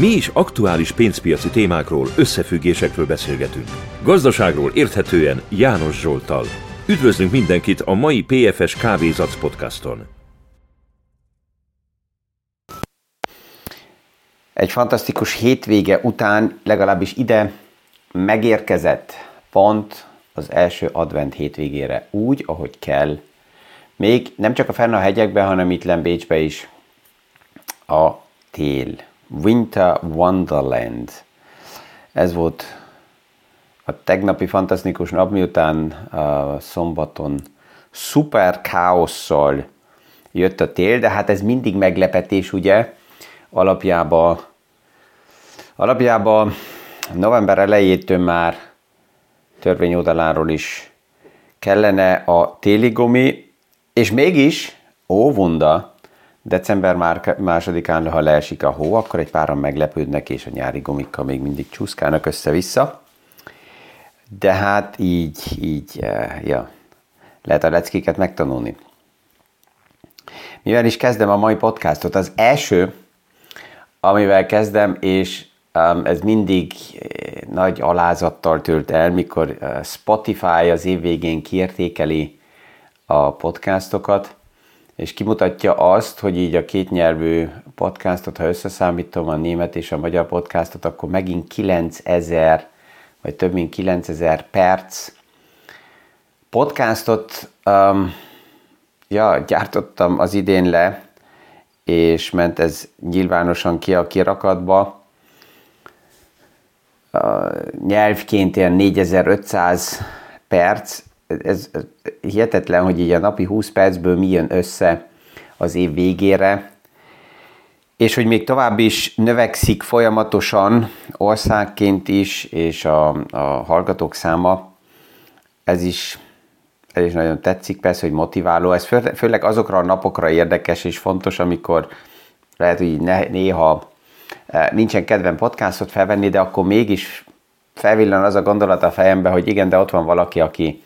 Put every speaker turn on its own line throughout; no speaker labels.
Mi is aktuális pénzpiaci témákról, összefüggésekről beszélgetünk. Gazdaságról érthetően János Zsoltal. Üdvözlünk mindenkit a mai PFS Kávézac podcaston.
Egy fantasztikus hétvége után legalábbis ide megérkezett pont az első advent hétvégére úgy, ahogy kell. Még nem csak a fenn a hegyekben, hanem itt Bécsbe is a tél. Winter Wonderland. Ez volt a tegnapi fantasztikus nap, miután a szombaton szuper káosszal jött a tél, de hát ez mindig meglepetés, ugye? Alapjában, alapjában november elejétől már törvény oldaláról is kellene a téli gumi, és mégis, ó, vunda, December már másodikán, ha leesik a hó, akkor egy páran meglepődnek, és a nyári gumikkal még mindig csúszkálnak össze-vissza. De hát így, így, eh, ja, lehet a leckéket megtanulni. Mivel is kezdem a mai podcastot? Az első, amivel kezdem, és um, ez mindig eh, nagy alázattal tölt el, mikor uh, Spotify az év végén kiértékeli a podcastokat, és kimutatja azt, hogy így a kétnyelvű podcastot, ha összeszámítom a német és a magyar podcastot, akkor megint 9000, vagy több mint 9000 perc podcastot um, ja, gyártottam az idén le, és ment ez nyilvánosan ki a kirakatba. Uh, nyelvként ilyen 4500 perc, ez, ez hihetetlen, hogy így a napi 20 percből mi jön össze az év végére, és hogy még tovább is növekszik folyamatosan országként is, és a, a hallgatók száma, ez is, ez is nagyon tetszik, persze, hogy motiváló. Ez fő, főleg azokra a napokra érdekes és fontos, amikor lehet, hogy néha e, nincsen kedvem podcastot felvenni, de akkor mégis felvillan az a gondolat a fejembe, hogy igen, de ott van valaki, aki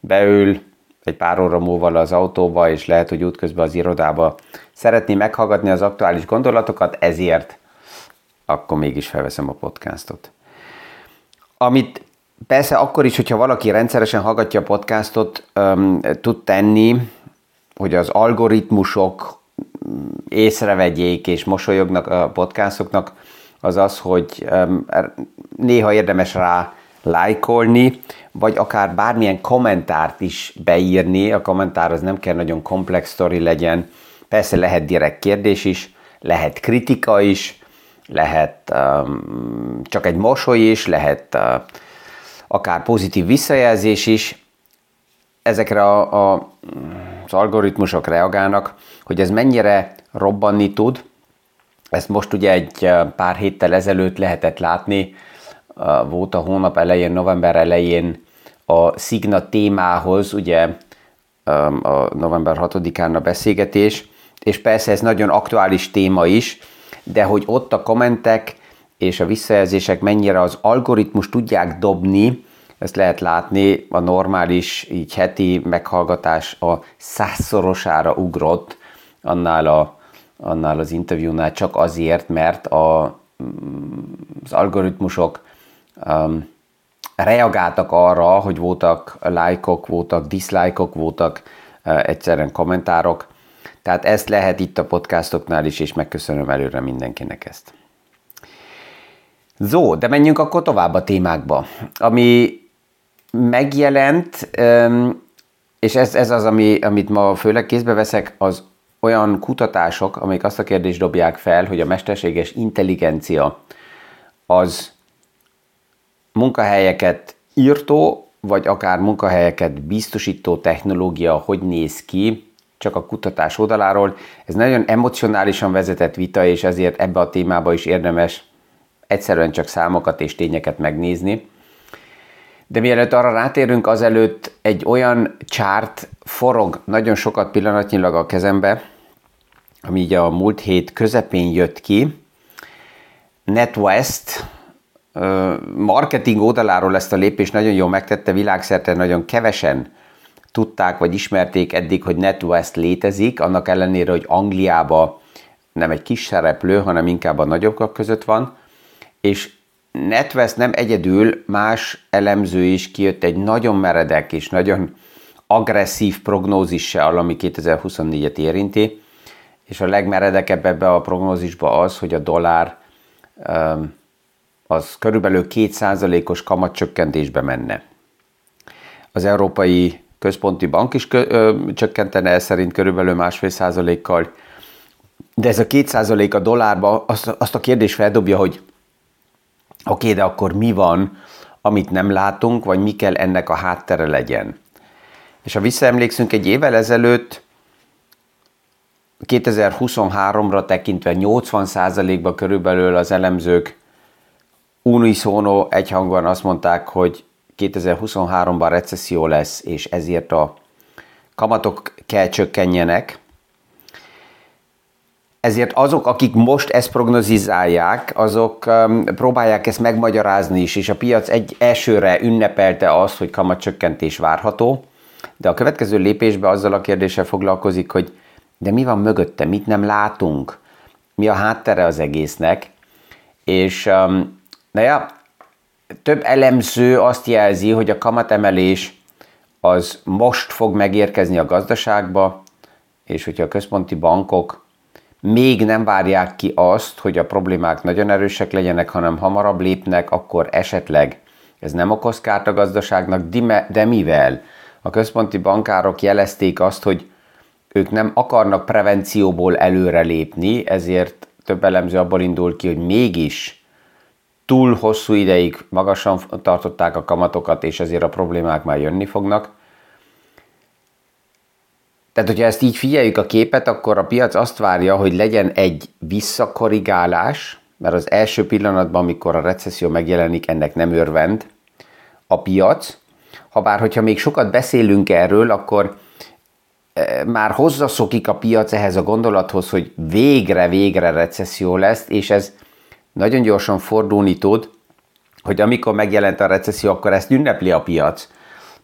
beül egy pár óra múlva az autóba, és lehet, hogy útközben az irodába szeretné meghallgatni az aktuális gondolatokat, ezért akkor mégis felveszem a podcastot. Amit persze akkor is, hogyha valaki rendszeresen hallgatja a podcastot, um, tud tenni, hogy az algoritmusok észrevegyék és mosolyognak a podcastoknak, az az, hogy um, néha érdemes rá lájkolni, vagy akár bármilyen kommentárt is beírni. A kommentár az nem kell nagyon komplex sztori legyen. Persze lehet direkt kérdés is, lehet kritika is, lehet um, csak egy mosoly is, lehet uh, akár pozitív visszajelzés is. Ezekre a, a, az algoritmusok reagálnak, hogy ez mennyire robbanni tud. Ezt most ugye egy pár héttel ezelőtt lehetett látni, volt a hónap elején, november elején a Szigna témához, ugye a november 6-án a beszélgetés, és persze ez nagyon aktuális téma is, de hogy ott a kommentek és a visszajelzések mennyire az algoritmus tudják dobni, ezt lehet látni, a normális így heti meghallgatás a százszorosára ugrott annál, a, annál az interjúnál csak azért, mert a, az algoritmusok um, reagáltak arra, hogy voltak lájkok, voltak diszlájkok, voltak uh, egyszerűen kommentárok. Tehát ezt lehet itt a podcastoknál is, és megköszönöm előre mindenkinek ezt. Zó, de menjünk akkor tovább a témákba. Ami megjelent, um, és ez, ez az, ami, amit ma főleg kézbe veszek, az olyan kutatások, amik azt a kérdést dobják fel, hogy a mesterséges intelligencia az munkahelyeket írtó, vagy akár munkahelyeket biztosító technológia hogy néz ki, csak a kutatás oldaláról. Ez nagyon emocionálisan vezetett vita, és ezért ebbe a témába is érdemes egyszerűen csak számokat és tényeket megnézni. De mielőtt arra rátérünk, azelőtt egy olyan csárt forog nagyon sokat pillanatnyilag a kezembe, ami így a múlt hét közepén jött ki. NetWest, marketing oldaláról ezt a lépést nagyon jól megtette, világszerte nagyon kevesen tudták vagy ismerték eddig, hogy NetWest létezik, annak ellenére, hogy Angliába nem egy kis szereplő, hanem inkább a nagyobbak között van, és NetWest nem egyedül, más elemző is kijött egy nagyon meredek és nagyon agresszív prognózissal, ami 2024-et érinti, és a legmeredekebb ebbe a prognózisba az, hogy a dollár az körülbelül 2%-os kamatcsökkentésbe menne. Az Európai Központi Bank is kö, ö, csökkentene ez szerint körülbelül másfél százalékkal, de ez a két százalék a dollárba azt, azt a kérdést feldobja, hogy oké, de akkor mi van, amit nem látunk, vagy mi kell ennek a háttere legyen. És ha visszaemlékszünk egy évvel ezelőtt, 2023-ra tekintve 80%-ba körülbelül az elemzők unisono egyhangban azt mondták, hogy 2023-ban recesszió lesz, és ezért a kamatok kell csökkenjenek. Ezért azok, akik most ezt prognozizálják, azok um, próbálják ezt megmagyarázni is, és a piac egy elsőre ünnepelte azt, hogy kamatcsökkentés várható, de a következő lépésben azzal a kérdéssel foglalkozik, hogy de mi van mögötte, mit nem látunk, mi a háttere az egésznek, és um, na ja, több elemző azt jelzi, hogy a kamatemelés az most fog megérkezni a gazdaságba, és hogyha a központi bankok még nem várják ki azt, hogy a problémák nagyon erősek legyenek, hanem hamarabb lépnek, akkor esetleg ez nem okoz kárt a gazdaságnak, de mivel? A központi bankárok jelezték azt, hogy ők nem akarnak prevencióból előrelépni, ezért több elemző abból indul ki, hogy mégis túl hosszú ideig magasan tartották a kamatokat, és ezért a problémák már jönni fognak. Tehát, hogyha ezt így figyeljük a képet, akkor a piac azt várja, hogy legyen egy visszakorrigálás, mert az első pillanatban, amikor a recesszió megjelenik, ennek nem örvend a piac. Habár, hogyha még sokat beszélünk erről, akkor e, már hozzaszokik a piac ehhez a gondolathoz, hogy végre-végre recesszió lesz, és ez nagyon gyorsan fordulni tud, hogy amikor megjelent a recesszió, akkor ezt ünnepli a piac.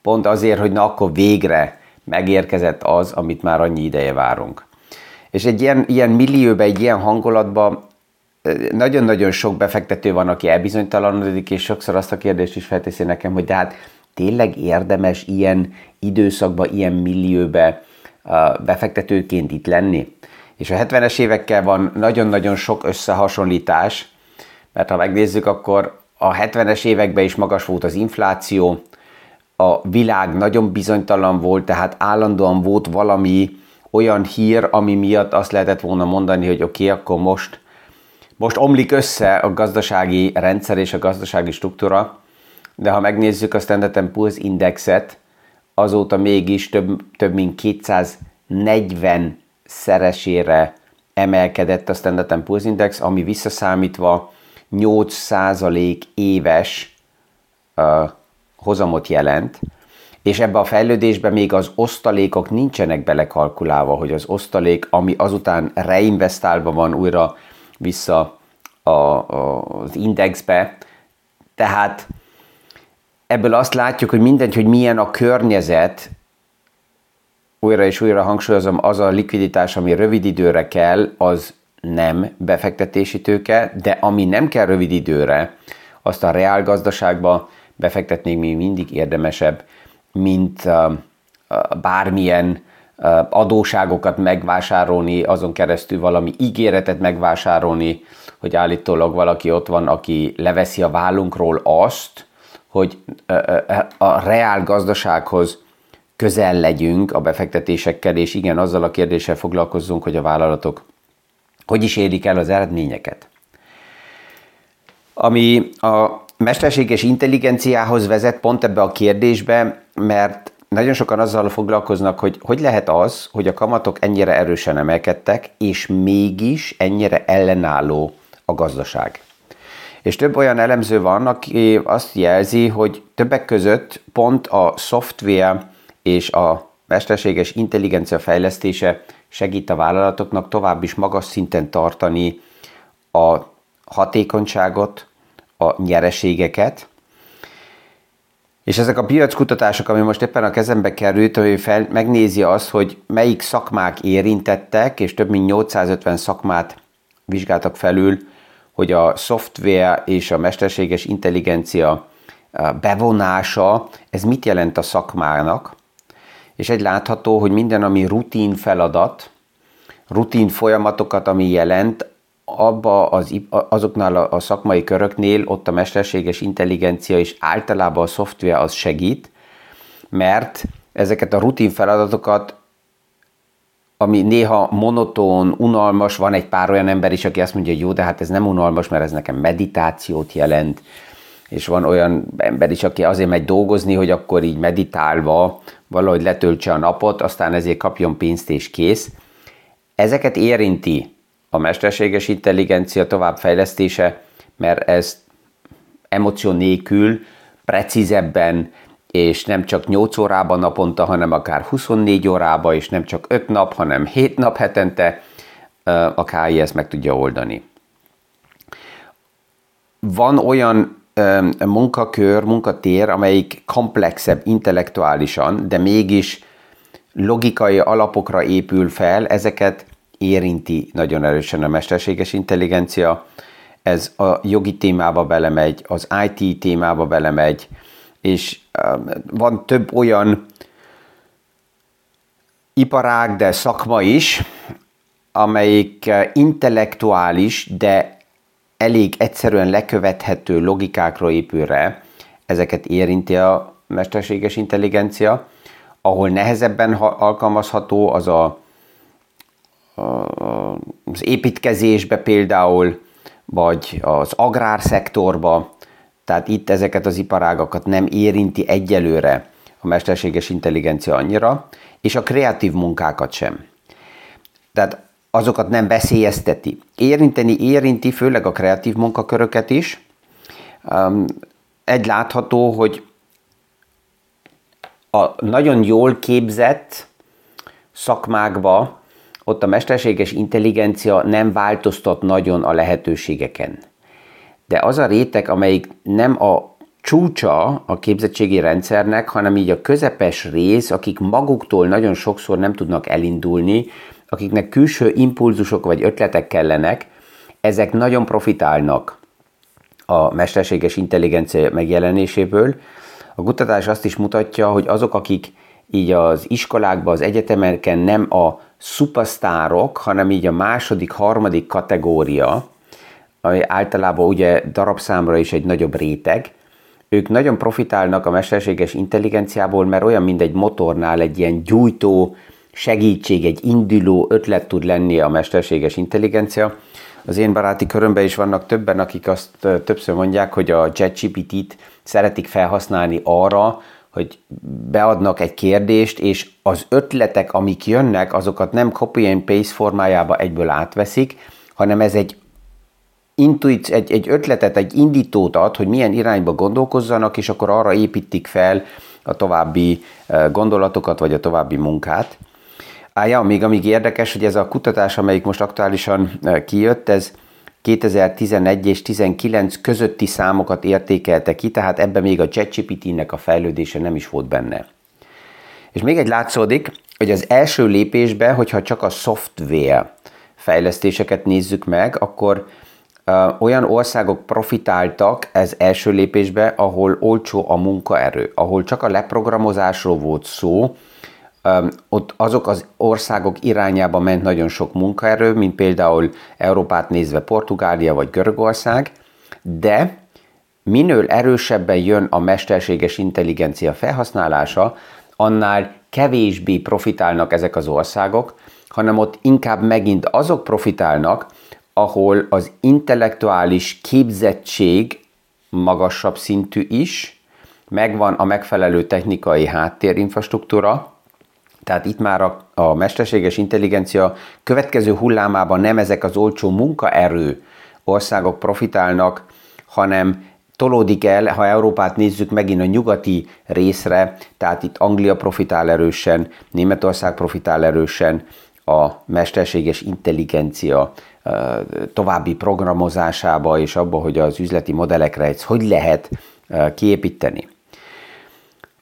Pont azért, hogy na akkor végre megérkezett az, amit már annyi ideje várunk. És egy ilyen, ilyen millióban, egy ilyen hangulatban nagyon-nagyon sok befektető van, aki elbizonytalanodik, és sokszor azt a kérdést is felteszi nekem, hogy de hát tényleg érdemes ilyen időszakban, ilyen millióbe befektetőként itt lenni? És a 70-es évekkel van nagyon-nagyon sok összehasonlítás, mert ha megnézzük, akkor a 70-es években is magas volt az infláció, a világ nagyon bizonytalan volt, tehát állandóan volt valami olyan hír, ami miatt azt lehetett volna mondani, hogy oké, okay, akkor most, most omlik össze a gazdasági rendszer és a gazdasági struktúra, de ha megnézzük a Standard Poor's Indexet, azóta mégis több, több mint 240 szeresére emelkedett a Standard Poor's Index, ami visszaszámítva 8% éves uh, hozamot jelent, és ebbe a fejlődésbe még az osztalékok nincsenek belekalkulálva, hogy az osztalék, ami azután reinvestálva van újra vissza a, a, az indexbe, tehát ebből azt látjuk, hogy mindegy, hogy milyen a környezet, újra és újra hangsúlyozom, az a likviditás, ami rövid időre kell, az nem befektetési tőke, de ami nem kell rövid időre, azt a reálgazdaságba befektetni még mindig érdemesebb, mint bármilyen adóságokat megvásárolni, azon keresztül valami ígéretet megvásárolni, hogy állítólag valaki ott van, aki leveszi a vállunkról azt, hogy a reál gazdasághoz közel legyünk a befektetésekkel, és igen, azzal a kérdéssel foglalkozzunk, hogy a vállalatok hogy is érik el az eredményeket. Ami a mesterséges intelligenciához vezet pont ebbe a kérdésbe, mert nagyon sokan azzal foglalkoznak, hogy hogy lehet az, hogy a kamatok ennyire erősen emelkedtek, és mégis ennyire ellenálló a gazdaság. És több olyan elemző van, aki azt jelzi, hogy többek között pont a szoftver és a mesterséges intelligencia fejlesztése segít a vállalatoknak tovább is magas szinten tartani a hatékonyságot, a nyereségeket, és ezek a piackutatások, ami most éppen a kezembe került, hogy fel, megnézi azt, hogy melyik szakmák érintettek, és több mint 850 szakmát vizsgáltak felül, hogy a szoftver és a mesterséges intelligencia bevonása, ez mit jelent a szakmának, és egy látható, hogy minden, ami rutin feladat, rutin folyamatokat, ami jelent, abba az, azoknál a, szakmai köröknél ott a mesterséges intelligencia és általában a szoftver az segít, mert ezeket a rutin feladatokat, ami néha monoton, unalmas, van egy pár olyan ember is, aki azt mondja, hogy jó, de hát ez nem unalmas, mert ez nekem meditációt jelent, és van olyan ember is, aki azért megy dolgozni, hogy akkor így meditálva valahogy letöltse a napot, aztán ezért kapjon pénzt és kész. Ezeket érinti a mesterséges intelligencia továbbfejlesztése, mert ez emoció nélkül, precízebben, és nem csak 8 órában naponta, hanem akár 24 órában, és nem csak 5 nap, hanem 7 nap hetente a KI ezt meg tudja oldani. Van olyan munkakör, munkatér, amelyik komplexebb intellektuálisan, de mégis logikai alapokra épül fel, ezeket érinti nagyon erősen a mesterséges intelligencia. Ez a jogi témába belemegy, az IT témába belemegy, és van több olyan iparág, de szakma is, amelyik intellektuális, de elég egyszerűen lekövethető logikákra épül rá, ezeket érinti a mesterséges intelligencia, ahol nehezebben alkalmazható az a, az építkezésbe például, vagy az agrárszektorba, tehát itt ezeket az iparágakat nem érinti egyelőre a mesterséges intelligencia annyira, és a kreatív munkákat sem. Tehát azokat nem veszélyezteti. Érinteni érinti főleg a kreatív munkaköröket is. Egy látható, hogy a nagyon jól képzett szakmákba ott a mesterséges intelligencia nem változtat nagyon a lehetőségeken. De az a réteg, amelyik nem a csúcsa a képzettségi rendszernek, hanem így a közepes rész, akik maguktól nagyon sokszor nem tudnak elindulni, akiknek külső impulzusok vagy ötletek kellenek, ezek nagyon profitálnak a mesterséges intelligencia megjelenéséből. A kutatás azt is mutatja, hogy azok, akik így az iskolákban, az egyetemeken nem a szupasztárok, hanem így a második, harmadik kategória, ami általában ugye darabszámra is egy nagyobb réteg, ők nagyon profitálnak a mesterséges intelligenciából, mert olyan, mint egy motornál egy ilyen gyújtó, segítség, egy induló ötlet tud lenni a mesterséges intelligencia. Az én baráti körömben is vannak többen, akik azt többször mondják, hogy a ChatGPT-t szeretik felhasználni arra, hogy beadnak egy kérdést, és az ötletek, amik jönnek, azokat nem copy and paste formájába egyből átveszik, hanem ez egy intuit, egy, egy ötletet, egy indítót ad, hogy milyen irányba gondolkozzanak, és akkor arra építik fel a további gondolatokat, vagy a további munkát. Á, ja, még amíg érdekes, hogy ez a kutatás, amelyik most aktuálisan e, kijött, ez 2011 és 19 közötti számokat értékelte ki, tehát ebben még a ChatGPT-nek a fejlődése nem is volt benne. És még egy látszódik, hogy az első lépésbe, hogyha csak a szoftver fejlesztéseket nézzük meg, akkor uh, olyan országok profitáltak ez első lépésbe, ahol olcsó a munkaerő, ahol csak a leprogramozásról volt szó, ott azok az országok irányába ment nagyon sok munkaerő, mint például Európát nézve Portugália vagy Görögország, de minél erősebben jön a mesterséges intelligencia felhasználása, annál kevésbé profitálnak ezek az országok, hanem ott inkább megint azok profitálnak, ahol az intellektuális képzettség magasabb szintű is, megvan a megfelelő technikai háttérinfrastruktúra, tehát itt már a, a mesterséges intelligencia következő hullámában nem ezek az olcsó munkaerő országok profitálnak, hanem tolódik el, ha Európát nézzük megint a nyugati részre, tehát itt Anglia profitál erősen, Németország profitál erősen, a mesterséges intelligencia további programozásába és abba, hogy az üzleti modellekre ezt hogy lehet kiépíteni.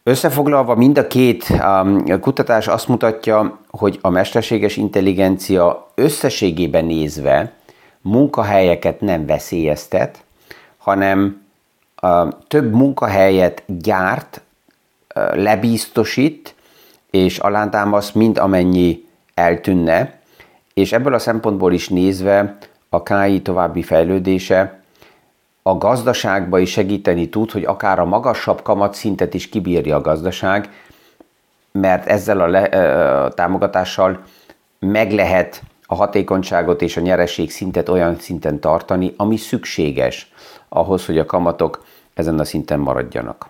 Összefoglalva mind a két um, kutatás azt mutatja, hogy a mesterséges intelligencia összességében nézve munkahelyeket nem veszélyeztet, hanem több munkahelyet gyárt, lebiztosít, és alátámaszt, mint amennyi eltűnne, és ebből a szempontból is nézve a KI további fejlődése a gazdaságba is segíteni tud, hogy akár a magasabb kamatszintet is kibírja a gazdaság, mert ezzel a, le, a támogatással meg lehet a hatékonyságot és a nyereség szintet olyan szinten tartani, ami szükséges ahhoz, hogy a kamatok ezen a szinten maradjanak.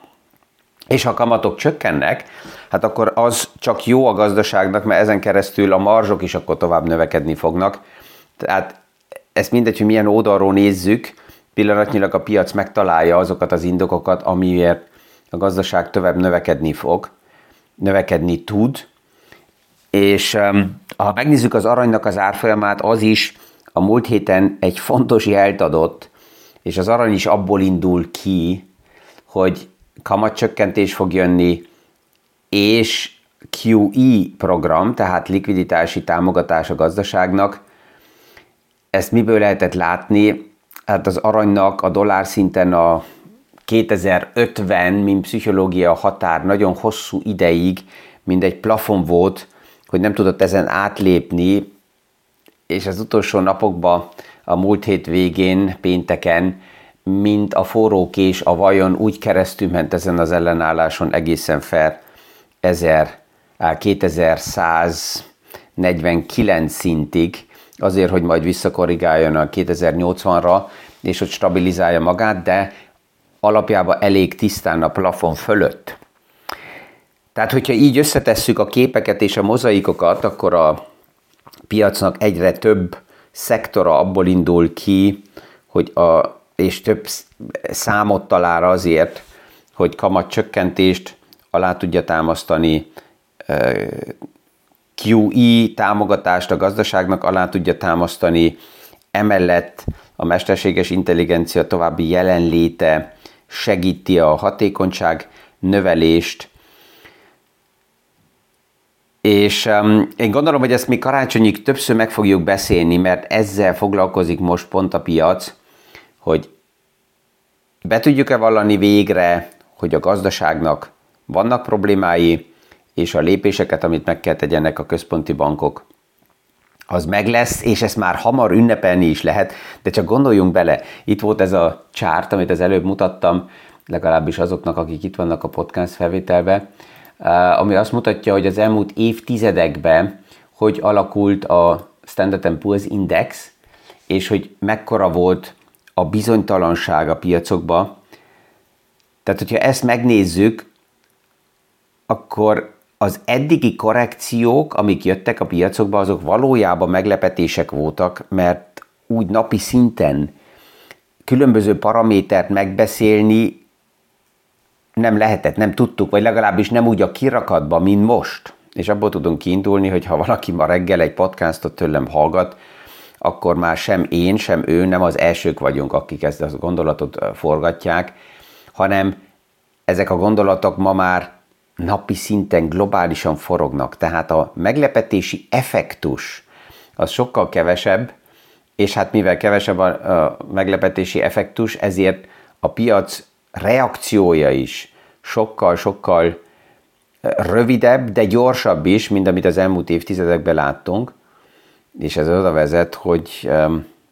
És ha a kamatok csökkennek, hát akkor az csak jó a gazdaságnak, mert ezen keresztül a marzsok is akkor tovább növekedni fognak. Tehát ezt mindegy, hogy milyen oldalról nézzük, pillanatnyilag a piac megtalálja azokat az indokokat, amiért a gazdaság tovább növekedni fog, növekedni tud, és ha megnézzük az aranynak az árfolyamát, az is a múlt héten egy fontos jelt adott, és az arany is abból indul ki, hogy kamatcsökkentés fog jönni, és QE program, tehát likviditási támogatás a gazdaságnak. Ezt miből lehetett látni? Hát az aranynak a dollár szinten a 2050, mint pszichológia határ nagyon hosszú ideig, mint egy plafon volt, hogy nem tudott ezen átlépni, és az utolsó napokban, a múlt hét végén, pénteken, mint a forró kés a vajon úgy keresztül ment ezen az ellenálláson egészen fel 1000, 2149 szintig, azért, hogy majd visszakorrigáljon a 2080-ra, és hogy stabilizálja magát, de alapjában elég tisztán a plafon fölött. Tehát, hogyha így összetesszük a képeket és a mozaikokat, akkor a piacnak egyre több szektora abból indul ki, hogy a, és több számot talál azért, hogy kamat csökkentést alá tudja támasztani, QE támogatást a gazdaságnak alá tudja támasztani, emellett a mesterséges intelligencia további jelenléte segíti a hatékonyság növelést, és um, én gondolom, hogy ezt mi karácsonyig többször meg fogjuk beszélni, mert ezzel foglalkozik most pont a piac, hogy be tudjuk-e vallani végre, hogy a gazdaságnak vannak problémái, és a lépéseket, amit meg kell tegyenek a központi bankok, az meg lesz, és ezt már hamar ünnepelni is lehet, de csak gondoljunk bele, itt volt ez a csárt, amit az előbb mutattam, legalábbis azoknak, akik itt vannak a podcast felvételben, eh, ami azt mutatja, hogy az elmúlt évtizedekben hogy alakult a Standard Poor's Index, és hogy mekkora volt a bizonytalanság a piacokba. Tehát, hogyha ezt megnézzük, akkor az eddigi korrekciók, amik jöttek a piacokba, azok valójában meglepetések voltak, mert úgy napi szinten különböző paramétert megbeszélni nem lehetett, nem tudtuk, vagy legalábbis nem úgy a kirakatban, mint most. És abból tudunk kiindulni, hogy ha valaki ma reggel egy podcastot tőlem hallgat, akkor már sem én, sem ő nem az elsők vagyunk, akik ezt a gondolatot forgatják, hanem ezek a gondolatok ma már napi szinten globálisan forognak. Tehát a meglepetési effektus az sokkal kevesebb, és hát mivel kevesebb a, meglepetési effektus, ezért a piac reakciója is sokkal-sokkal rövidebb, de gyorsabb is, mint amit az elmúlt évtizedekben láttunk és ez oda vezet, hogy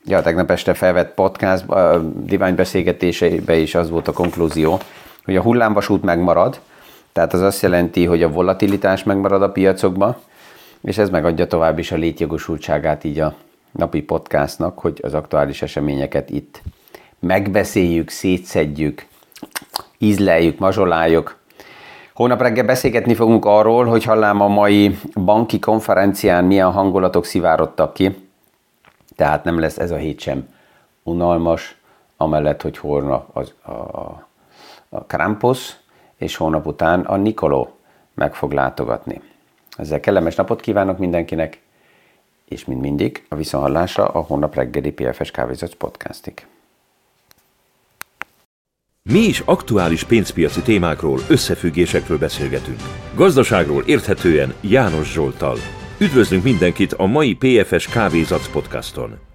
ja, tegnap este felvett podcast, divány beszélgetéseibe is az volt a konklúzió, hogy a hullámvasút megmarad, tehát az azt jelenti, hogy a volatilitás megmarad a piacokban, és ez megadja tovább is a létjogosultságát így a napi podcastnak, hogy az aktuális eseményeket itt megbeszéljük, szétszedjük, ízleljük, mazsoláljuk, Hónap reggel beszélgetni fogunk arról, hogy hallám a mai banki konferencián milyen hangulatok szivárodtak ki. Tehát nem lesz ez a hét sem unalmas, amellett, hogy holnap az, a, a Krampus, és hónap után a Nikoló meg fog látogatni. Ezzel kellemes napot kívánok mindenkinek, és mint mindig a viszonhallásra a hónap reggeli PFS Kávézat podcastig.
Mi is aktuális pénzpiaci témákról, összefüggésekről beszélgetünk. Gazdaságról érthetően János Zsoltal. Üdvözlünk mindenkit a mai PFS Kávézac podcaston!